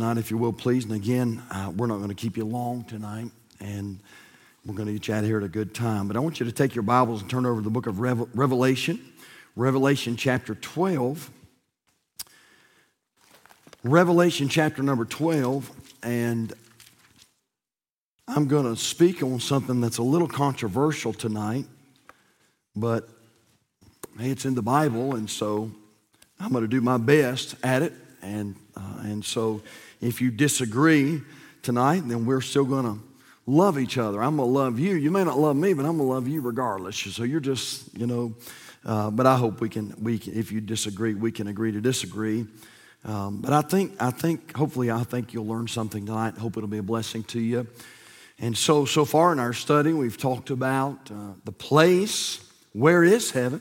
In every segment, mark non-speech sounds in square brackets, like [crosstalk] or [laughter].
Tonight, if you will, please. And again, uh, we're not going to keep you long tonight, and we're going to get you out of here at a good time. But I want you to take your Bibles and turn over to the book of Revelation, Revelation chapter 12. Revelation chapter number 12, and I'm going to speak on something that's a little controversial tonight, but hey, it's in the Bible, and so I'm going to do my best at it. And, uh, and so if you disagree tonight, then we're still going to love each other. I'm going to love you. You may not love me, but I'm going to love you regardless. So you're just, you know, uh, but I hope we can, we can, if you disagree, we can agree to disagree. Um, but I think, I think, hopefully, I think you'll learn something tonight. Hope it'll be a blessing to you. And so, so far in our study, we've talked about uh, the place. Where is heaven?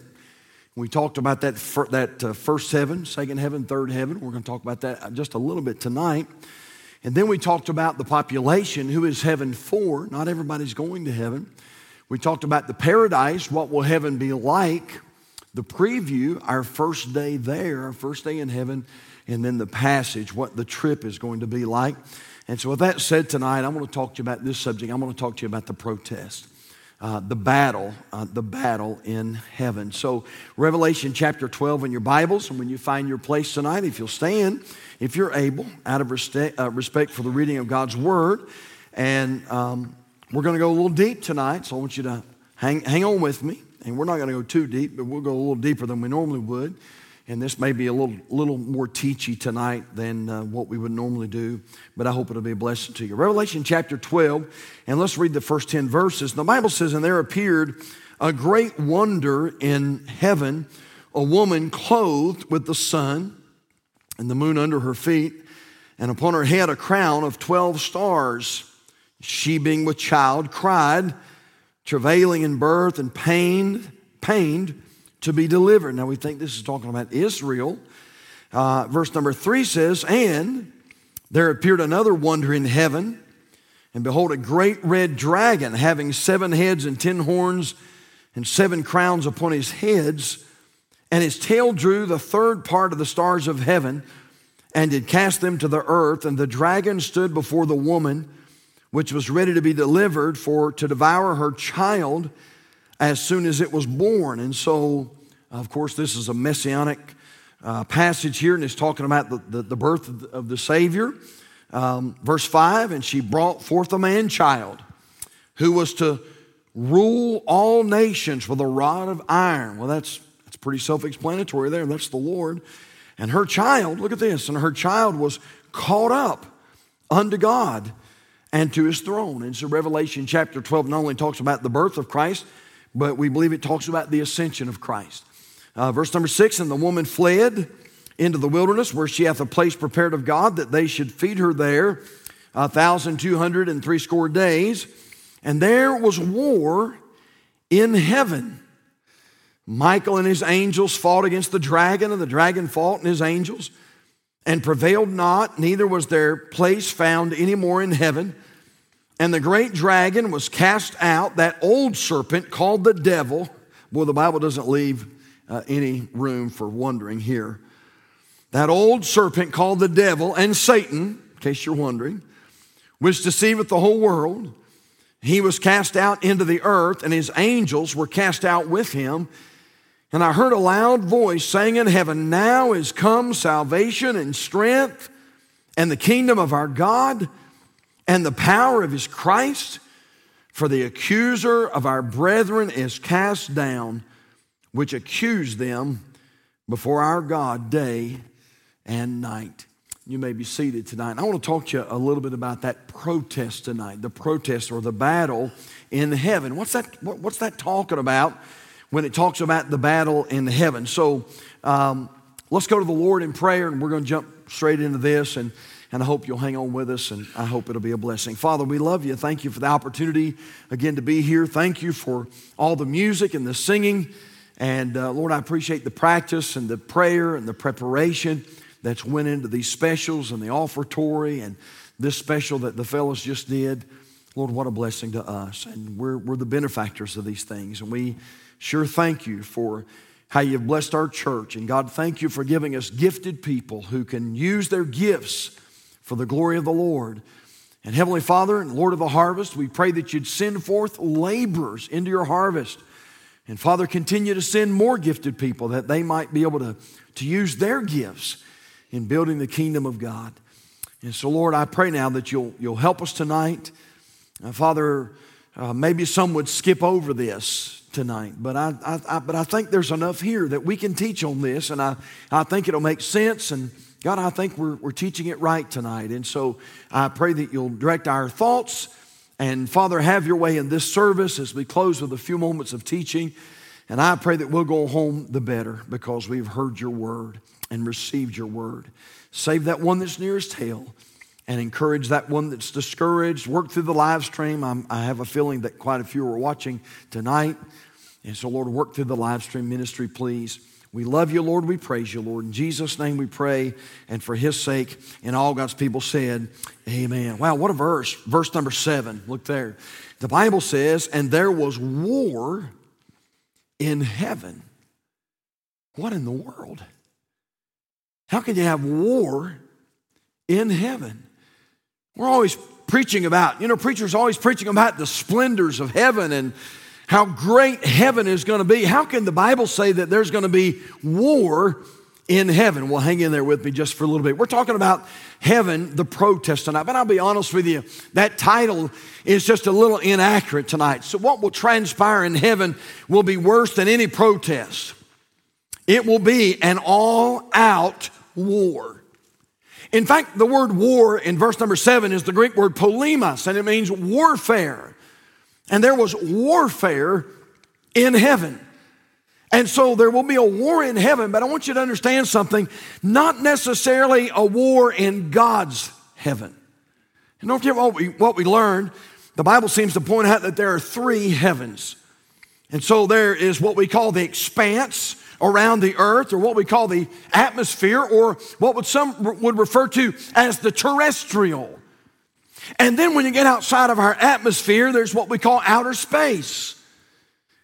We talked about that, that uh, first heaven, second heaven, third heaven. We're going to talk about that just a little bit tonight. And then we talked about the population. Who is heaven for? Not everybody's going to heaven. We talked about the paradise. What will heaven be like? The preview, our first day there, our first day in heaven, and then the passage, what the trip is going to be like. And so, with that said, tonight, I'm going to talk to you about this subject. I'm going to talk to you about the protest uh, the battle, uh, the battle in heaven. So, Revelation chapter 12 in your Bibles, and when you find your place tonight, if you'll stand, if you're able, out of respect, uh, respect for the reading of God's Word, and um, we're going to go a little deep tonight, so I want you to hang, hang on with me. And we're not going to go too deep, but we'll go a little deeper than we normally would. And this may be a little, little more teachy tonight than uh, what we would normally do, but I hope it'll be a blessing to you. Revelation chapter 12, and let's read the first 10 verses. The Bible says, And there appeared a great wonder in heaven, a woman clothed with the sun and the moon under her feet, and upon her head a crown of 12 stars. She, being with child, cried, travailing in birth and pained, pained to be delivered. Now we think this is talking about Israel. Uh, verse number three says, And there appeared another wonder in heaven, and behold, a great red dragon having seven heads and ten horns and seven crowns upon his heads. And his tail drew the third part of the stars of heaven and did cast them to the earth. And the dragon stood before the woman, which was ready to be delivered for to devour her child as soon as it was born. And so, of course, this is a messianic uh, passage here, and it's talking about the, the, the birth of the, of the Savior. Um, verse 5 And she brought forth a man child who was to rule all nations with a rod of iron. Well, that's, that's pretty self explanatory there. That's the Lord. And her child, look at this, and her child was caught up unto God and to his throne. And so Revelation chapter 12 not only talks about the birth of Christ, but we believe it talks about the ascension of Christ. Uh, verse number six, and the woman fled into the wilderness where she hath a place prepared of God that they should feed her there a thousand two hundred and three score days. And there was war in heaven. Michael and his angels fought against the dragon, and the dragon fought and his angels, and prevailed not, neither was their place found any more in heaven. And the great dragon was cast out, that old serpent called the devil. Boy, the Bible doesn't leave uh, any room for wondering here. That old serpent called the devil and Satan, in case you're wondering, which deceiveth the whole world. He was cast out into the earth, and his angels were cast out with him. And I heard a loud voice saying in heaven, Now is come salvation and strength and the kingdom of our God and the power of his Christ, for the accuser of our brethren is cast down, which accuse them before our God day and night. You may be seated tonight. I want to talk to you a little bit about that protest tonight, the protest or the battle in heaven. What's that, what's that talking about when it talks about the battle in heaven? So um, let's go to the Lord in prayer, and we're going to jump straight into this. And and I hope you'll hang on with us, and I hope it'll be a blessing. Father, we love you. Thank you for the opportunity again to be here. Thank you for all the music and the singing. And uh, Lord, I appreciate the practice and the prayer and the preparation that's went into these specials and the offertory and this special that the fellows just did. Lord, what a blessing to us. And we're, we're the benefactors of these things. And we sure thank you for how you've blessed our church. And God, thank you for giving us gifted people who can use their gifts for the glory of the Lord. And Heavenly Father and Lord of the harvest, we pray that you'd send forth laborers into your harvest. And Father, continue to send more gifted people that they might be able to, to use their gifts in building the kingdom of God. And so, Lord, I pray now that you'll, you'll help us tonight. Uh, Father, uh, maybe some would skip over this tonight, but I, I, I, but I think there's enough here that we can teach on this, and I, I think it'll make sense. And God, I think we're, we're teaching it right tonight. And so I pray that you'll direct our thoughts. And Father, have your way in this service as we close with a few moments of teaching. And I pray that we'll go home the better because we've heard your word and received your word. Save that one that's nearest hell and encourage that one that's discouraged. Work through the live stream. I'm, i have a feeling that quite a few are watching tonight. And so, Lord, work through the live stream ministry, please. We love you, Lord. We praise you, Lord. In Jesus' name we pray, and for his sake, and all God's people said, Amen. Wow, what a verse. Verse number seven. Look there. The Bible says, And there was war in heaven. What in the world? How can you have war in heaven? We're always preaching about, you know, preachers always preaching about the splendors of heaven and how great heaven is going to be. How can the Bible say that there's going to be war in heaven? Well, hang in there with me just for a little bit. We're talking about heaven, the protest tonight. But I'll be honest with you, that title is just a little inaccurate tonight. So, what will transpire in heaven will be worse than any protest. It will be an all out war. In fact, the word war in verse number seven is the Greek word polemos, and it means warfare. And there was warfare in heaven. And so there will be a war in heaven, but I want you to understand something not necessarily a war in God's heaven. And don't forget what we, what we learned. The Bible seems to point out that there are three heavens. And so there is what we call the expanse, around the earth or what we call the atmosphere or what would some would refer to as the terrestrial. And then when you get outside of our atmosphere, there's what we call outer space.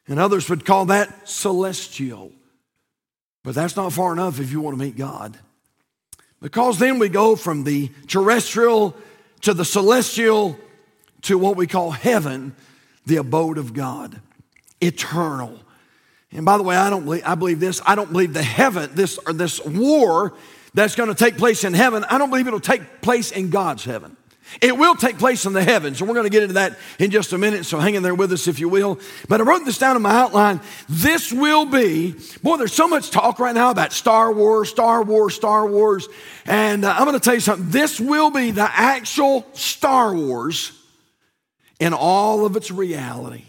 And others would call that celestial. But that's not far enough if you want to meet God. Because then we go from the terrestrial to the celestial to what we call heaven, the abode of God, eternal. And by the way, I don't believe, I believe this. I don't believe the heaven, this or this war that's going to take place in heaven, I don't believe it'll take place in God's heaven. It will take place in the heavens, and we're going to get into that in just a minute, so hang in there with us if you will. But I wrote this down in my outline. This will be, boy, there's so much talk right now about Star Wars, Star Wars, Star Wars. And uh, I'm going to tell you something. This will be the actual Star Wars in all of its reality.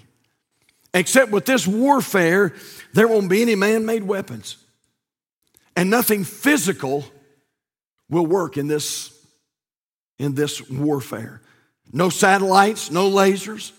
Except with this warfare, there won't be any man made weapons. And nothing physical will work in this, in this warfare. No satellites, no lasers,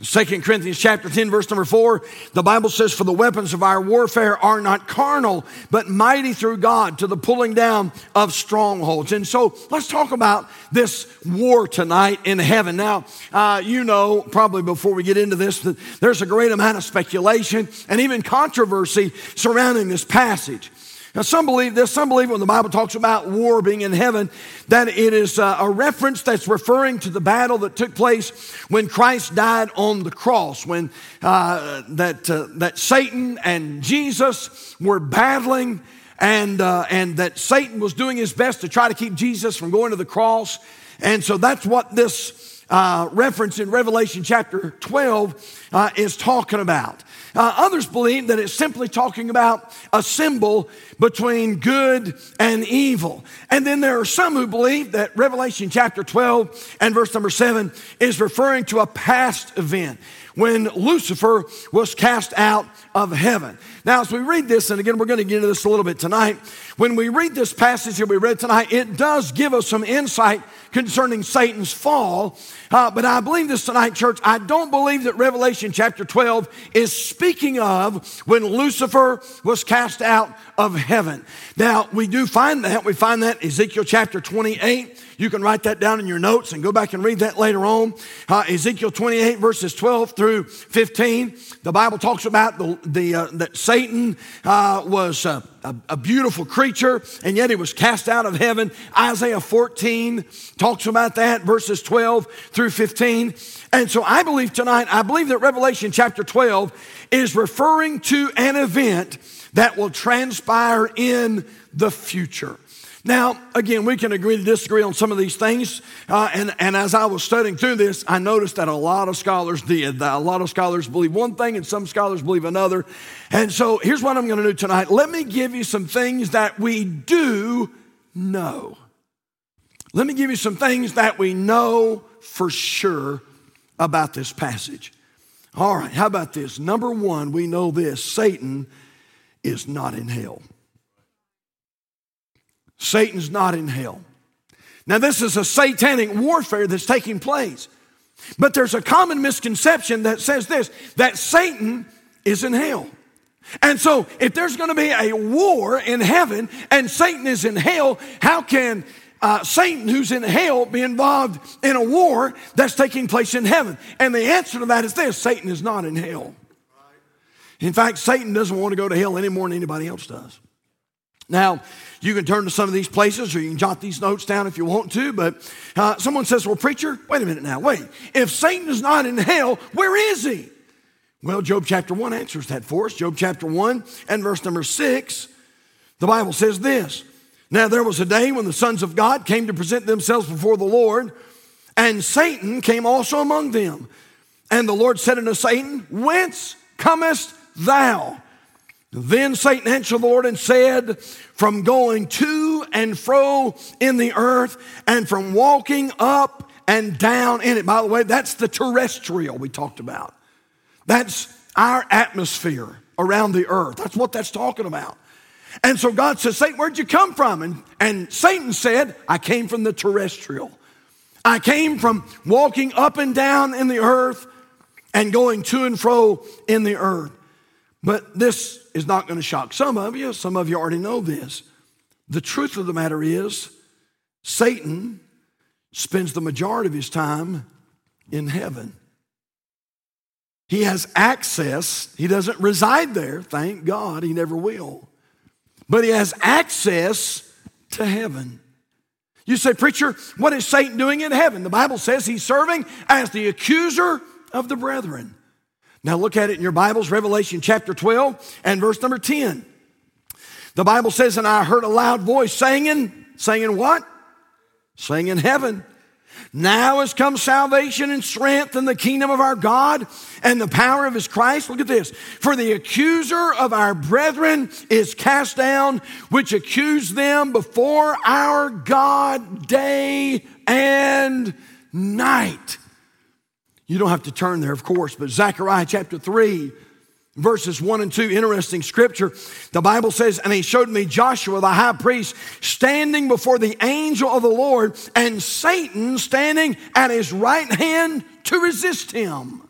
Second Corinthians chapter 10 verse number 4, the Bible says, For the weapons of our warfare are not carnal, but mighty through God to the pulling down of strongholds. And so let's talk about this war tonight in heaven. Now, uh, you know, probably before we get into this, that there's a great amount of speculation and even controversy surrounding this passage. Now, some believe this, some believe when the Bible talks about war being in heaven, that it is uh, a reference that's referring to the battle that took place when Christ died on the cross, when uh, that, uh, that Satan and Jesus were battling, and, uh, and that Satan was doing his best to try to keep Jesus from going to the cross. And so that's what this uh, reference in Revelation chapter 12 uh, is talking about. Uh, others believe that it's simply talking about a symbol between good and evil. And then there are some who believe that Revelation chapter 12 and verse number 7 is referring to a past event when Lucifer was cast out of heaven. Now, as we read this, and again, we're going to get into this a little bit tonight, when we read this passage that we read tonight, it does give us some insight concerning Satan's fall. Uh, but I believe this tonight, church. I don't believe that Revelation chapter 12 is speaking of when Lucifer was cast out of heaven. Now, we do find that. We find that Ezekiel chapter 28 You can write that down in your notes and go back and read that later on. Uh, Ezekiel 28, verses 12 through 15. The Bible talks about the, the uh, that Satan uh, was a, a, beautiful creature, and yet he was cast out of heaven. Isaiah 14 talks about that, verses 12 through 15. And so I believe tonight, I believe that Revelation chapter 12 is referring to an event that will transpire in the future. Now, again, we can agree to disagree on some of these things. Uh, and, and as I was studying through this, I noticed that a lot of scholars did. That a lot of scholars believe one thing and some scholars believe another. And so here's what I'm going to do tonight. Let me give you some things that we do know. Let me give you some things that we know for sure about this passage. All right, how about this? Number one, we know this Satan is not in hell. Satan's not in hell. Now, this is a satanic warfare that's taking place. But there's a common misconception that says this that Satan is in hell. And so, if there's going to be a war in heaven and Satan is in hell, how can uh, Satan, who's in hell, be involved in a war that's taking place in heaven? And the answer to that is this Satan is not in hell. In fact, Satan doesn't want to go to hell any more than anybody else does. Now, you can turn to some of these places or you can jot these notes down if you want to, but uh, someone says, Well, preacher, wait a minute now, wait. If Satan is not in hell, where is he? Well, Job chapter 1 answers that for us. Job chapter 1 and verse number 6, the Bible says this Now there was a day when the sons of God came to present themselves before the Lord, and Satan came also among them. And the Lord said unto Satan, Whence comest thou? Then Satan answered the Lord and said, From going to and fro in the earth and from walking up and down in it. By the way, that's the terrestrial we talked about. That's our atmosphere around the earth. That's what that's talking about. And so God says, Satan, where'd you come from? And, and Satan said, I came from the terrestrial. I came from walking up and down in the earth and going to and fro in the earth. But this is not going to shock some of you. Some of you already know this. The truth of the matter is, Satan spends the majority of his time in heaven. He has access. He doesn't reside there, thank God, he never will. But he has access to heaven. You say, Preacher, what is Satan doing in heaven? The Bible says he's serving as the accuser of the brethren. Now look at it in your Bibles, Revelation chapter 12 and verse number 10. The Bible says, And I heard a loud voice singing, saying what? Saying in heaven. Now has come salvation and strength in the kingdom of our God and the power of his Christ. Look at this. For the accuser of our brethren is cast down, which accused them before our God day and night. You don't have to turn there, of course, but Zechariah chapter 3, verses 1 and 2, interesting scripture. The Bible says, And he showed me Joshua the high priest standing before the angel of the Lord, and Satan standing at his right hand to resist him.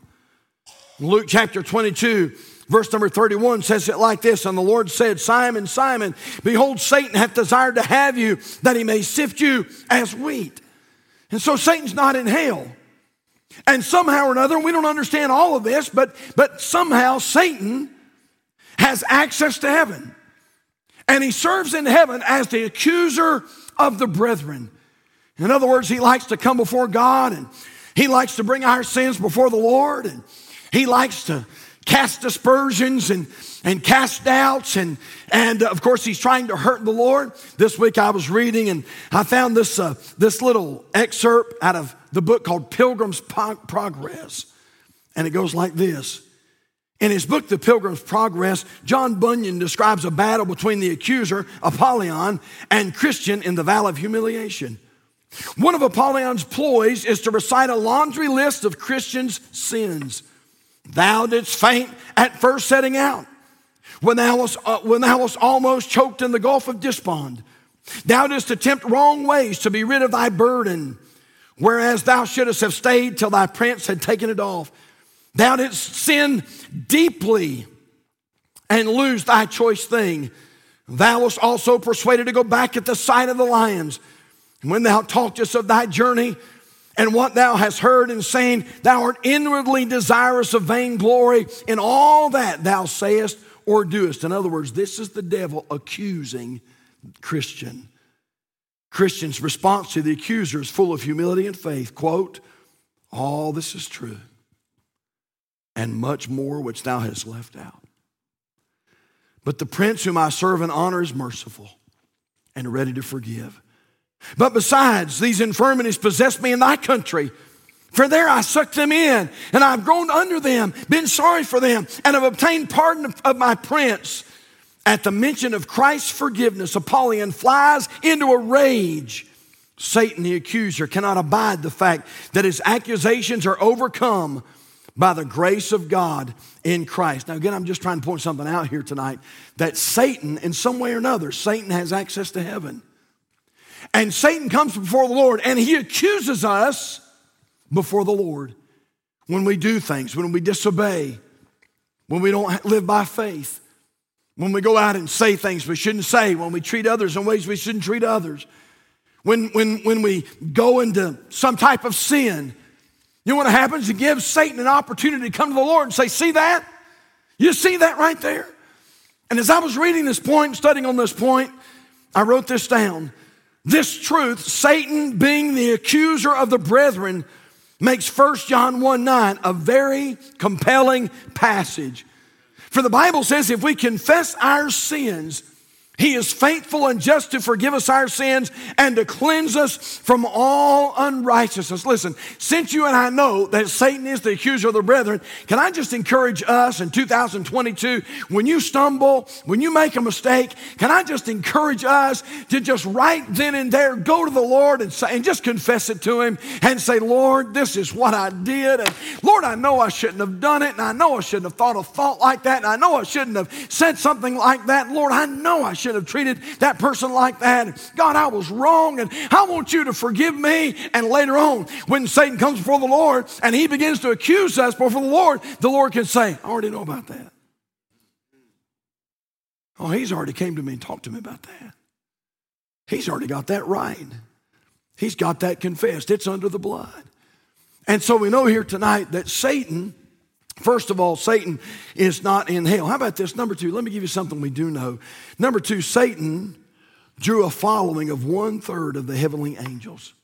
Luke chapter 22, Verse number 31 says it like this And the Lord said, Simon, Simon, behold, Satan hath desired to have you, that he may sift you as wheat. And so Satan's not in hell. And somehow or another, we don't understand all of this, but, but somehow Satan has access to heaven. And he serves in heaven as the accuser of the brethren. In other words, he likes to come before God and he likes to bring our sins before the Lord and he likes to cast aspersions and, and cast doubts. And, and of course, he's trying to hurt the Lord. This week I was reading and I found this, uh, this little excerpt out of the book called Pilgrim's Progress. And it goes like this. In his book, The Pilgrim's Progress, John Bunyan describes a battle between the accuser, Apollyon, and Christian in the Valley of Humiliation. One of Apollyon's ploys is to recite a laundry list of Christian's sins. Thou didst faint at first setting out, when thou wast, uh, when thou wast almost choked in the gulf of despond. Thou didst attempt wrong ways to be rid of thy burden Whereas thou shouldst have stayed till thy prince had taken it off. Thou didst sin deeply and lose thy choice thing. Thou wast also persuaded to go back at the sight of the lions. When thou talkest of thy journey and what thou hast heard and seen, thou art inwardly desirous of vainglory in all that thou sayest or doest. In other words, this is the devil accusing Christian. Christian's response to the accuser is full of humility and faith. Quote, All this is true, and much more which thou hast left out. But the prince whom I serve and honor is merciful and ready to forgive. But besides, these infirmities possess me in thy country. For there I sucked them in, and I've grown under them, been sorry for them, and have obtained pardon of my prince. At the mention of Christ's forgiveness, Apollyon flies into a rage. Satan, the accuser, cannot abide the fact that his accusations are overcome by the grace of God in Christ. Now, again, I'm just trying to point something out here tonight that Satan, in some way or another, Satan has access to heaven. And Satan comes before the Lord and he accuses us before the Lord when we do things, when we disobey, when we don't live by faith, when we go out and say things we shouldn't say, when we treat others in ways we shouldn't treat others, when, when, when we go into some type of sin. You know what happens? It gives Satan an opportunity to come to the Lord and say, See that? You see that right there? And as I was reading this point, studying on this point, I wrote this down. This truth, Satan being the accuser of the brethren, makes 1 John 1 9 a very compelling passage. For the Bible says if we confess our sins, he is faithful and just to forgive us our sins and to cleanse us from all unrighteousness. Listen, since you and I know that Satan is the accuser of the brethren, can I just encourage us in 2022, when you stumble, when you make a mistake, can I just encourage us to just right then and there go to the Lord and say, and just confess it to Him and say, Lord, this is what I did. And Lord, I know I shouldn't have done it. And I know I shouldn't have thought a thought like that. And I know I shouldn't have said something like that. Lord, I know I should should have treated that person like that. God, I was wrong and I want you to forgive me. And later on, when Satan comes before the Lord and he begins to accuse us before the Lord, the Lord can say, I already know about that. Oh, he's already came to me and talked to me about that. He's already got that right. He's got that confessed. It's under the blood. And so we know here tonight that Satan First of all, Satan is not in hell. How about this? Number two, let me give you something we do know. Number two, Satan drew a following of one third of the heavenly angels.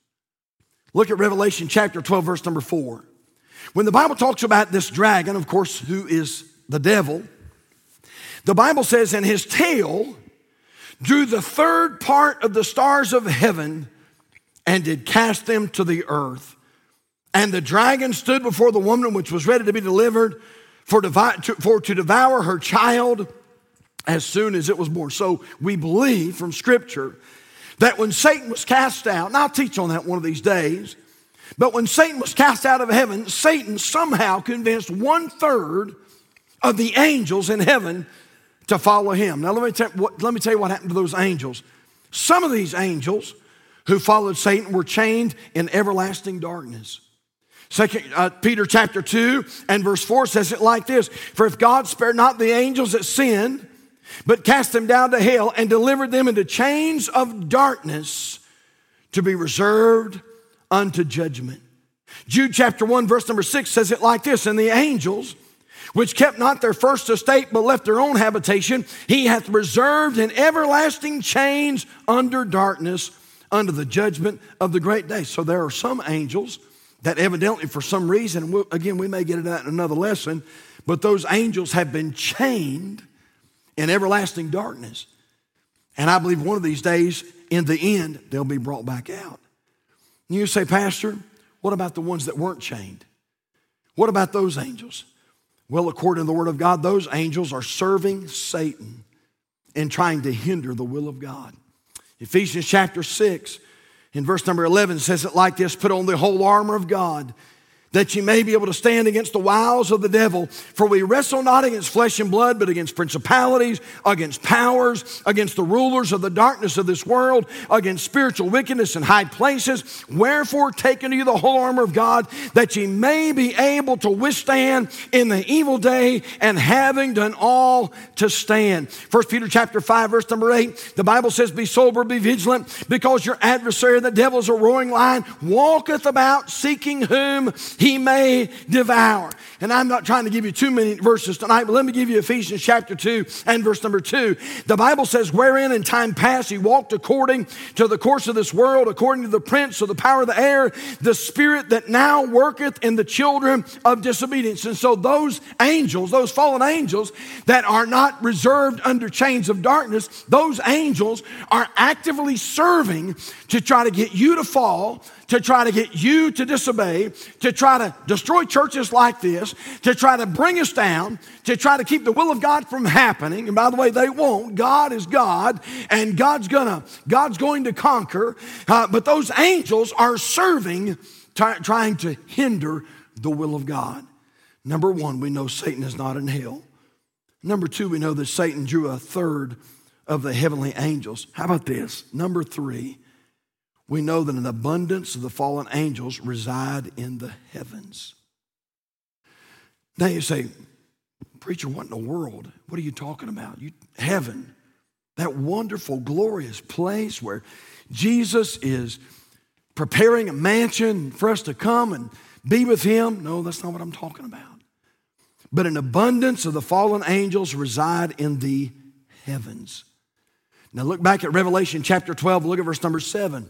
Look at Revelation chapter 12, verse number four. When the Bible talks about this dragon, of course, who is the devil, the Bible says, and his tail drew the third part of the stars of heaven and did cast them to the earth. And the dragon stood before the woman which was ready to be delivered for, devi- to, for to devour her child as soon as it was born. So we believe from Scripture that when Satan was cast out, and I'll teach on that one of these days, but when Satan was cast out of heaven, Satan somehow convinced one third of the angels in heaven to follow him. Now, let me, tell, let me tell you what happened to those angels. Some of these angels who followed Satan were chained in everlasting darkness. Second uh, Peter chapter 2 and verse 4 says it like this For if God spared not the angels that sinned, but cast them down to hell and delivered them into chains of darkness to be reserved unto judgment. Jude chapter 1, verse number 6 says it like this And the angels, which kept not their first estate, but left their own habitation, he hath reserved in everlasting chains under darkness, under the judgment of the great day. So there are some angels that evidently, for some reason, we'll, again, we may get that in another lesson, but those angels have been chained in everlasting darkness. And I believe one of these days, in the end, they'll be brought back out. And you say, Pastor, what about the ones that weren't chained? What about those angels? Well, according to the Word of God, those angels are serving Satan and trying to hinder the will of God. Ephesians chapter 6 in verse number 11 says it like this Put on the whole armor of God that ye may be able to stand against the wiles of the devil. For we wrestle not against flesh and blood, but against principalities, against powers, against the rulers of the darkness of this world, against spiritual wickedness in high places. Wherefore, take unto you the whole armor of God, that ye may be able to withstand in the evil day, and having done all to stand. First Peter chapter 5, verse number 8, the Bible says, Be sober, be vigilant, because your adversary, the devil, is a roaring lion, walketh about seeking whom may devour. And I'm not trying to give you too many verses tonight, but let me give you Ephesians chapter 2 and verse number 2. The Bible says, Wherein in time past he walked according to the course of this world, according to the prince of the power of the air, the spirit that now worketh in the children of disobedience. And so those angels, those fallen angels that are not reserved under chains of darkness, those angels are actively serving to try to get you to fall, to try to get you to disobey, to try to destroy churches like this, to try to bring us down, to try to keep the will of God from happening. And by the way, they won't. God is God, and God's gonna, God's going to conquer. Uh, but those angels are serving, trying to hinder the will of God. Number one, we know Satan is not in hell. Number two, we know that Satan drew a third of the heavenly angels. How about this? Number three, we know that an abundance of the fallen angels reside in the heavens. Now you say, Preacher, what in the world? What are you talking about? You, heaven, that wonderful, glorious place where Jesus is preparing a mansion for us to come and be with Him. No, that's not what I'm talking about. But an abundance of the fallen angels reside in the heavens. Now look back at Revelation chapter 12, look at verse number 7.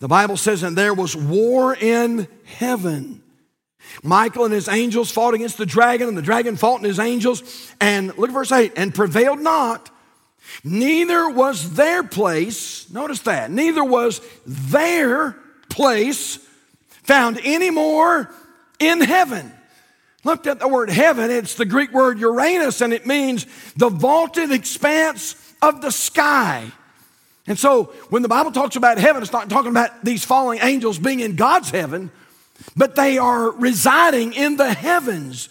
The Bible says, and there was war in heaven. Michael and his angels fought against the dragon, and the dragon fought and his angels. And look at verse 8, and prevailed not. Neither was their place, notice that, neither was their place found anymore in heaven. Looked at the word heaven, it's the Greek word ouranos, and it means the vaulted expanse of the sky. And so when the Bible talks about heaven, it's not talking about these falling angels being in God's heaven, but they are residing in the heavens.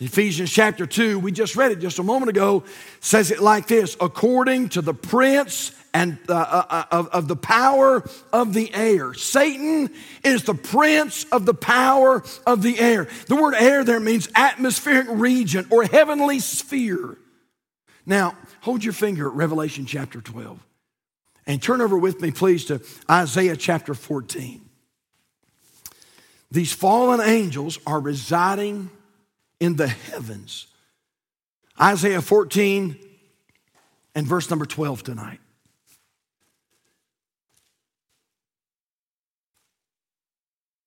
Ephesians chapter 2, we just read it just a moment ago, says it like this according to the prince and uh, uh, uh of, of the power of the air. Satan is the prince of the power of the air. The word air there means atmospheric region or heavenly sphere. Now, hold your finger at Revelation chapter 12. And turn over with me, please, to Isaiah chapter 14. These fallen angels are residing in the heavens. Isaiah 14 and verse number 12 tonight.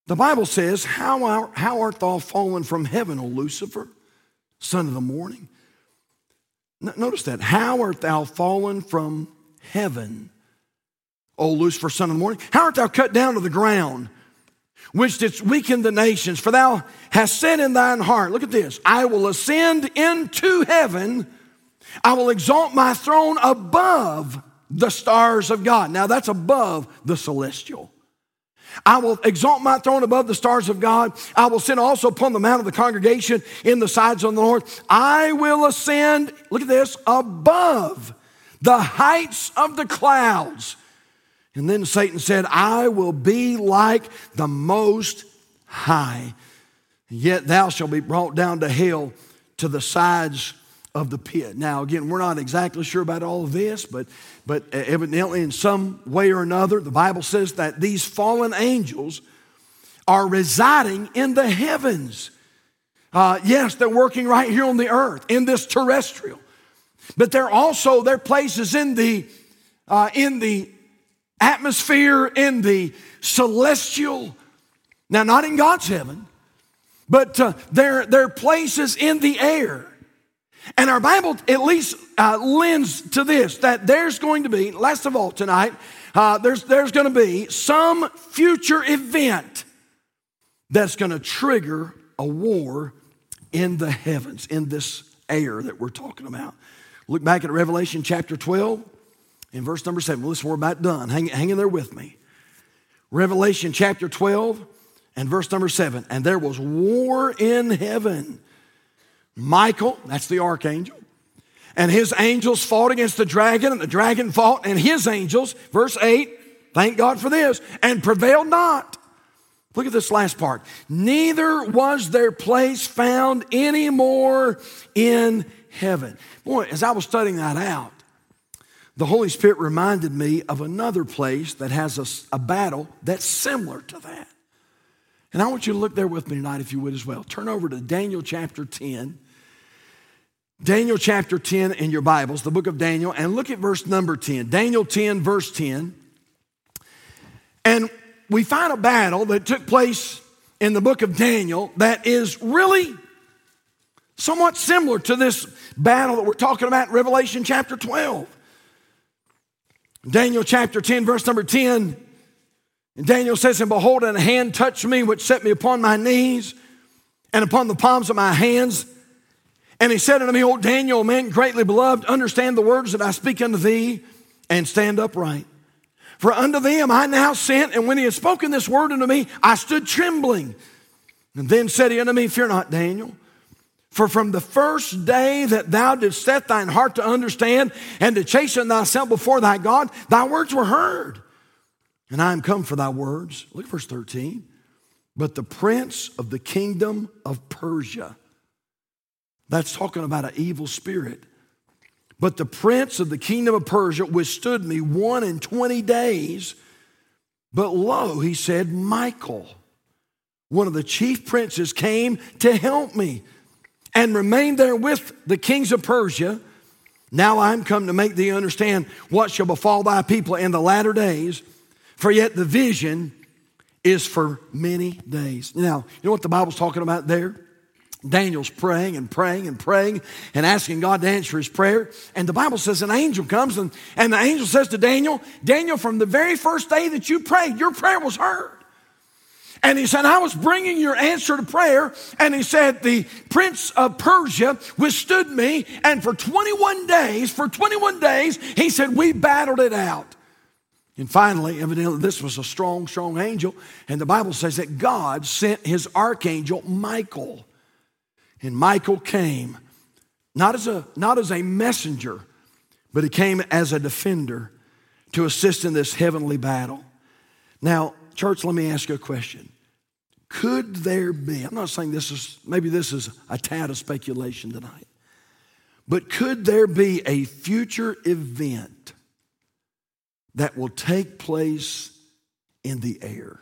The Bible says, How, are, how art thou fallen from heaven, O Lucifer, son of the morning? Notice that. How art thou fallen from heaven, O Lucifer, son of the morning? How art thou cut down to the ground, which didst weaken the nations? For thou hast said in thine heart, look at this, I will ascend into heaven, I will exalt my throne above the stars of God. Now that's above the celestial. I will exalt my throne above the stars of God. I will sit also upon the mount of the congregation in the sides of the north. I will ascend, look at this, above the heights of the clouds. And then Satan said, I will be like the most high. Yet thou shalt be brought down to hell to the sides of the pit. Now, again, we're not exactly sure about all of this, but, but evidently, in some way or another, the Bible says that these fallen angels are residing in the heavens. Uh, yes, they're working right here on the earth, in this terrestrial. But they're also, their places in the, uh, in the atmosphere, in the celestial. Now, not in God's heaven, but uh, there are places in the air. And our Bible at least uh, lends to this that there's going to be, last of all tonight, uh, there's, there's going to be some future event that's going to trigger a war in the heavens, in this air that we're talking about. Look back at Revelation chapter 12 in verse number 7. Listen, we're about done. Hang, hang in there with me. Revelation chapter 12 And verse number seven, and there was war in heaven. Michael, that's the archangel, and his angels fought against the dragon, and the dragon fought, and his angels, verse 8, thank God for this, and prevailed not. Look at this last part. Neither was their place found anymore in heaven. Boy, as I was studying that out, the Holy Spirit reminded me of another place that has a, a battle that's similar to that. And I want you to look there with me tonight, if you would as well. Turn over to Daniel chapter 10. Daniel chapter 10 in your Bibles, the book of Daniel, and look at verse number 10. Daniel 10, verse 10. And we find a battle that took place in the book of Daniel that is really somewhat similar to this battle that we're talking about in Revelation chapter 12. Daniel chapter 10, verse number 10. And Daniel says, And behold, and a hand touched me, which set me upon my knees and upon the palms of my hands. And he said unto me, O Daniel, man greatly beloved, understand the words that I speak unto thee, and stand upright. For unto thee am I now sent. And when he had spoken this word unto me, I stood trembling. And then said he unto me, Fear not, Daniel. For from the first day that thou didst set thine heart to understand and to chasten thyself before thy God, thy words were heard. And I am come for thy words. Look at verse 13. But the prince of the kingdom of Persia, that's talking about an evil spirit. But the prince of the kingdom of Persia withstood me one and twenty days. But lo, he said, Michael, one of the chief princes, came to help me and remained there with the kings of Persia. Now I'm come to make thee understand what shall befall thy people in the latter days, for yet the vision is for many days. Now, you know what the Bible's talking about there? Daniel's praying and praying and praying and asking God to answer his prayer. And the Bible says an angel comes and, and the angel says to Daniel, Daniel, from the very first day that you prayed, your prayer was heard. And he said, I was bringing your answer to prayer. And he said, the prince of Persia withstood me. And for 21 days, for 21 days, he said, we battled it out. And finally, evidently, this was a strong, strong angel. And the Bible says that God sent his archangel Michael. And Michael came not as a, not as a messenger, but he came as a defender to assist in this heavenly battle. Now, church, let me ask you a question. Could there be, I'm not saying this is, maybe this is a tad of speculation tonight, but could there be a future event that will take place in the air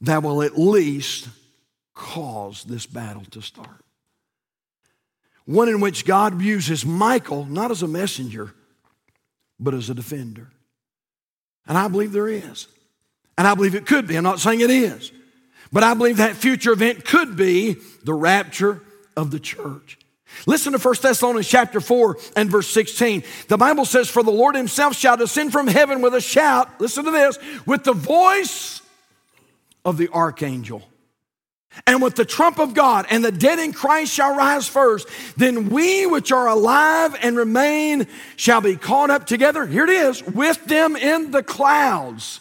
that will at least cause this battle to start? One in which God uses Michael not as a messenger, but as a defender. And I believe there is. And I believe it could be. I'm not saying it is. But I believe that future event could be the rapture of the church. Listen to 1 Thessalonians chapter 4 and verse 16. The Bible says, For the Lord himself shall descend from heaven with a shout, listen to this, with the voice of the archangel. And with the trump of God, and the dead in Christ shall rise first. Then we which are alive and remain shall be caught up together, here it is, with them in the clouds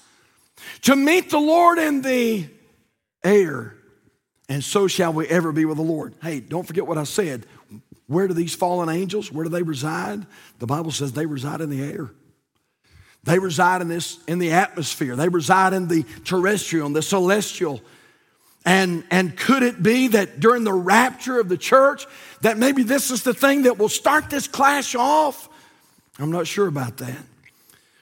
to meet the Lord in the air, and so shall we ever be with the Lord. Hey, don't forget what I said. Where do these fallen angels, where do they reside? The Bible says they reside in the air. They reside in this in the atmosphere. They reside in the terrestrial, and the celestial. And, and could it be that during the rapture of the church, that maybe this is the thing that will start this clash off? I'm not sure about that.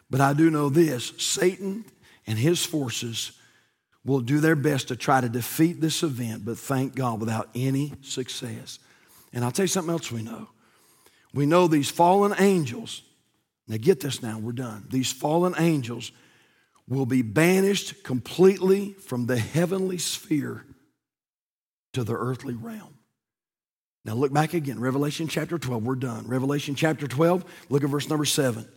But I do know this Satan and his forces will do their best to try to defeat this event, but thank God without any success. And I'll tell you something else we know. We know these fallen angels, now get this now, we're done. These fallen angels will be banished completely from the heavenly sphere to the earthly realm. Now look back again, Revelation chapter 12, we're done. Revelation chapter 12, look at verse number 7.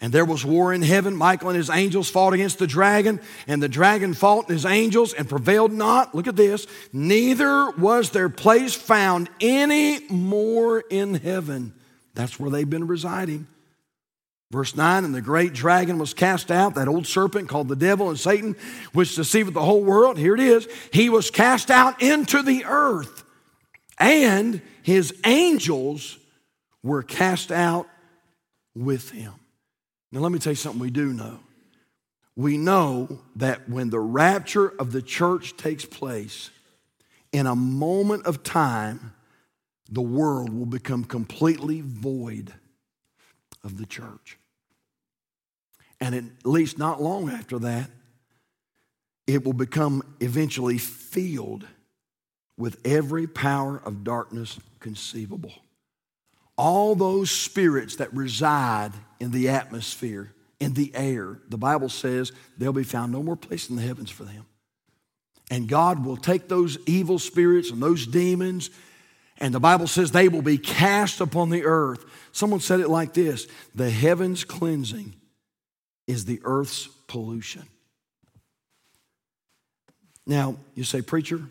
And there was war in heaven. Michael and his angels fought against the dragon, and the dragon fought and his angels and prevailed not. Look at this. Neither was their place found any more in heaven. That's where they've been residing. Verse 9, and the great dragon was cast out, that old serpent called the devil and Satan, which deceiveth the whole world. Here it is. He was cast out into the earth, and his angels were cast out with him. Now, let me tell you something we do know. We know that when the rapture of the church takes place, in a moment of time, the world will become completely void of the church. And at least not long after that, it will become eventually filled with every power of darkness conceivable. All those spirits that reside in the atmosphere, in the air, the Bible says they'll be found no more place in the heavens for them. And God will take those evil spirits and those demons, and the Bible says they will be cast upon the earth. Someone said it like this the heavens cleansing is the earth's pollution. Now, you say, Preacher,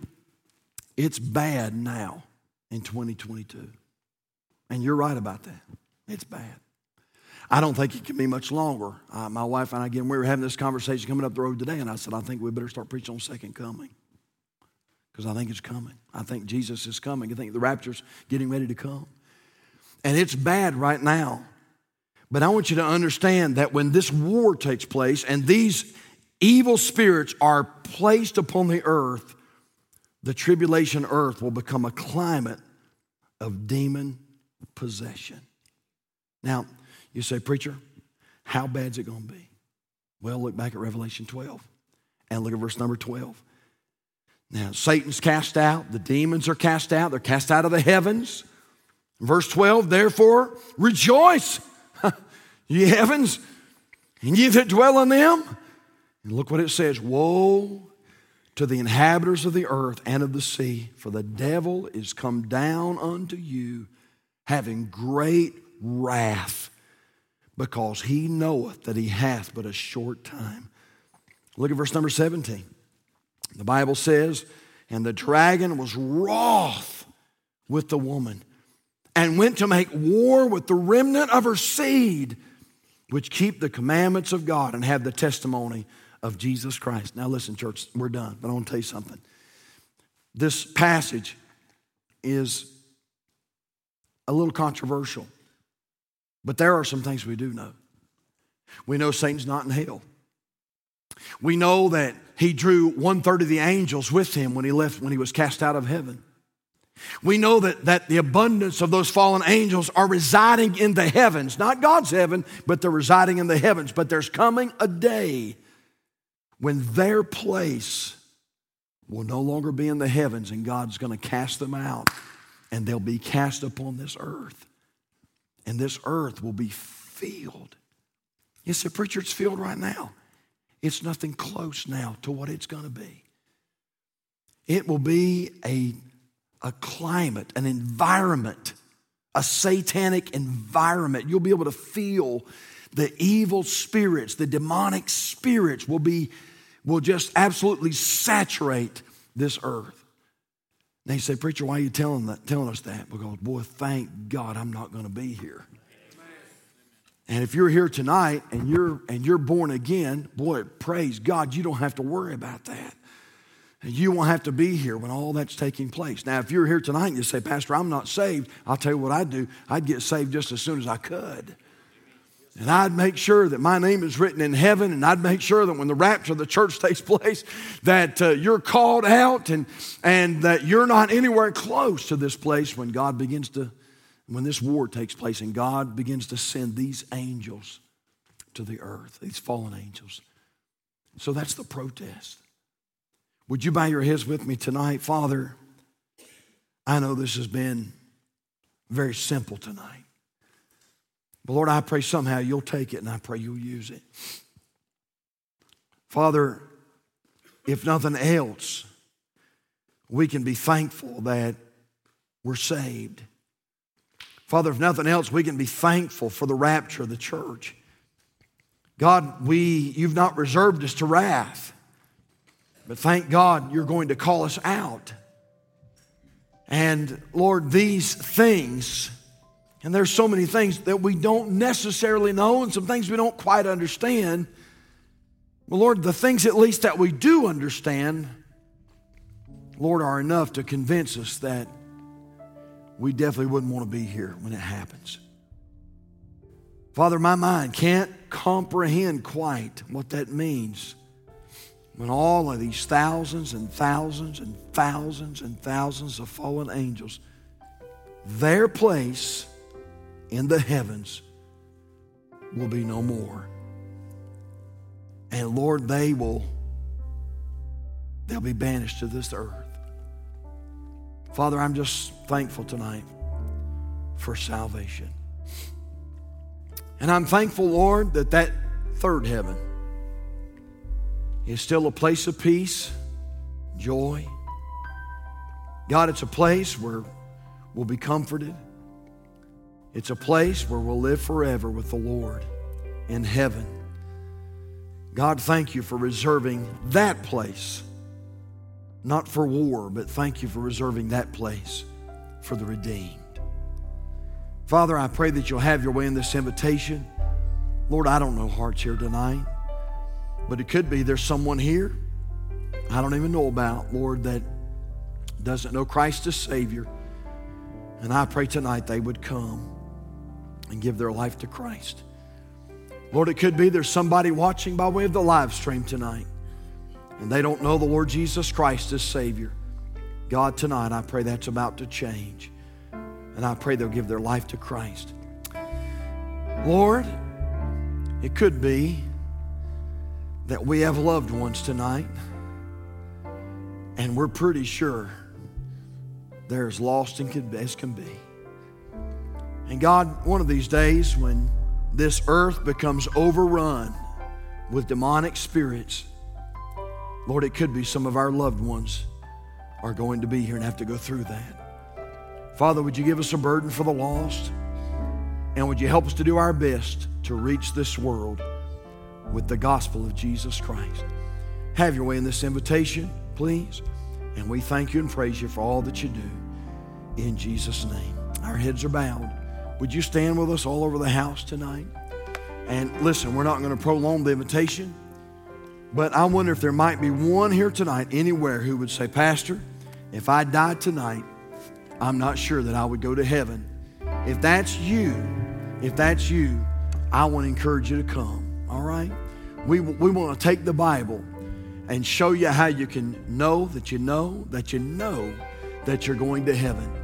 it's bad now in 2022. And you're right about that. It's bad. I don't think it can be much longer. Uh, my wife and I, again, we were having this conversation coming up the road today, and I said, I think we better start preaching on second coming because I think it's coming. I think Jesus is coming. I think the rapture's getting ready to come. And it's bad right now. But I want you to understand that when this war takes place and these evil spirits are placed upon the earth, the tribulation earth will become a climate of demon possession. Now, you say, Preacher, how bad is it going to be? Well, look back at Revelation 12 and look at verse number 12. Now, Satan's cast out, the demons are cast out, they're cast out of the heavens. Verse 12, therefore, rejoice [laughs] ye heavens, and ye that dwell in them. And look what it says Woe to the inhabitants of the earth and of the sea, for the devil is come down unto you, having great wrath, because he knoweth that he hath but a short time. Look at verse number 17. The Bible says, And the dragon was wroth with the woman, and went to make war with the remnant of her seed which keep the commandments of God and have the testimony of Jesus Christ. Now, listen, church, we're done, but I want to tell you something. This passage is a little controversial, but there are some things we do know. We know Satan's not in hell. We know that he drew one third of the angels with him when he left, when he was cast out of heaven. We know that, that the abundance of those fallen angels are residing in the heavens, not God's heaven, but they're residing in the heavens. But there's coming a day when their place will no longer be in the heavens and God's going to cast them out and they'll be cast upon this earth. And this earth will be filled. You say, Preacher, it's filled right now. It's nothing close now to what it's going to be. It will be a a climate, an environment, a satanic environment. You'll be able to feel the evil spirits, the demonic spirits will be will just absolutely saturate this earth. And they say, Preacher, why are you telling, that, telling us that? Because, boy, thank God I'm not going to be here. And if you're here tonight and you're and you're born again, boy, praise God, you don't have to worry about that. And you won't have to be here when all that's taking place. Now, if you're here tonight and you say, Pastor, I'm not saved, I'll tell you what I'd do. I'd get saved just as soon as I could. And I'd make sure that my name is written in heaven, and I'd make sure that when the rapture of the church [laughs] takes place, that uh, you're called out and, and that you're not anywhere close to this place when God begins to, when this war takes place and God begins to send these angels to the earth, these fallen angels. So that's the protest. Would you bow your heads with me tonight? Father, I know this has been very simple tonight. But Lord, I pray somehow you'll take it and I pray you'll use it. Father, if nothing else, we can be thankful that we're saved. Father, if nothing else, we can be thankful for the rapture of the church. God, we, you've not reserved us to wrath. But thank God you're going to call us out. And Lord, these things And there's so many things that we don't necessarily know and some things we don't quite understand. Well, Lord, the things at least that we do understand, Lord, are enough to convince us that we definitely wouldn't want to be here when it happens. Father, my mind can't comprehend quite what that means when all of these thousands and thousands and thousands and thousands of fallen angels, their place in the heavens will be no more. And Lord, they will they'll be banished to this earth. Father, I'm just thankful tonight for salvation. And I'm thankful, Lord, that that third heaven is still a place of peace, joy. God, it's a place where we'll be comforted. It's a place where we'll live forever with the Lord in heaven. God, thank you for reserving that place, not for war, but thank you for reserving that place for the redeemed. Father, I pray that you'll have your way in this invitation. Lord, I don't know hearts here tonight, but it could be there's someone here I don't even know about, Lord, that doesn't know Christ as Savior. And I pray tonight they would come and give their life to Christ. Lord, it could be there's somebody watching by way of the live stream tonight and they don't know the Lord Jesus Christ as Savior. God, tonight I pray that's about to change. And I pray they'll give their life to Christ. Lord, it could be that we have loved ones tonight and we're pretty sure they're as lost and as can be. And God, one of these days when this earth becomes overrun with demonic spirits, Lord, it could be some of our loved ones are going to be here and have to go through that. Father, would you give us a burden for the lost? And would you help us to do our best to reach this world with the gospel of Jesus Christ? Have your way in this invitation, please. And we thank you and praise you for all that you do. In Jesus' name. Our heads are bowed. Would you stand with us all over the house tonight? And listen, we're not going to prolong the invitation, but I wonder if there might be one here tonight, anywhere, who would say, Pastor, if I died tonight, I'm not sure that I would go to heaven. If that's you, if that's you, I want to encourage you to come, all right? We, we want to take the Bible and show you how you can know that you know that you know that you're going to heaven.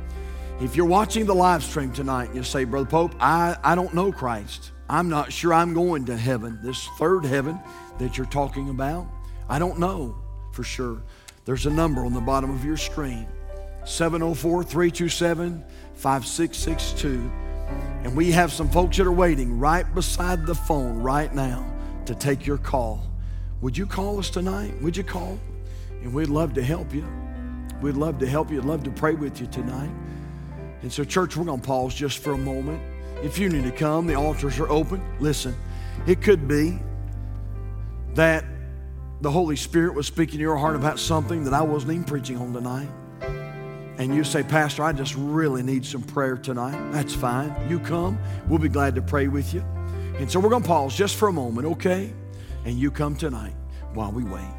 If you're watching the live stream tonight and you say, Brother Pope, I, I don't know Christ. I'm not sure I'm going to heaven, this third heaven that you're talking about. I don't know for sure. There's a number on the bottom of your screen 704 327 5662. And we have some folks that are waiting right beside the phone right now to take your call. Would you call us tonight? Would you call? And we'd love to help you. We'd love to help you. I'd love to pray with you tonight. And so, church, we're going to pause just for a moment. If you need to come, the altars are open. Listen, it could be that the Holy Spirit was speaking to your heart about something that I wasn't even preaching on tonight. And you say, Pastor, I just really need some prayer tonight. That's fine. You come, we'll be glad to pray with you. And so we're going to pause just for a moment, okay? And you come tonight while we wait.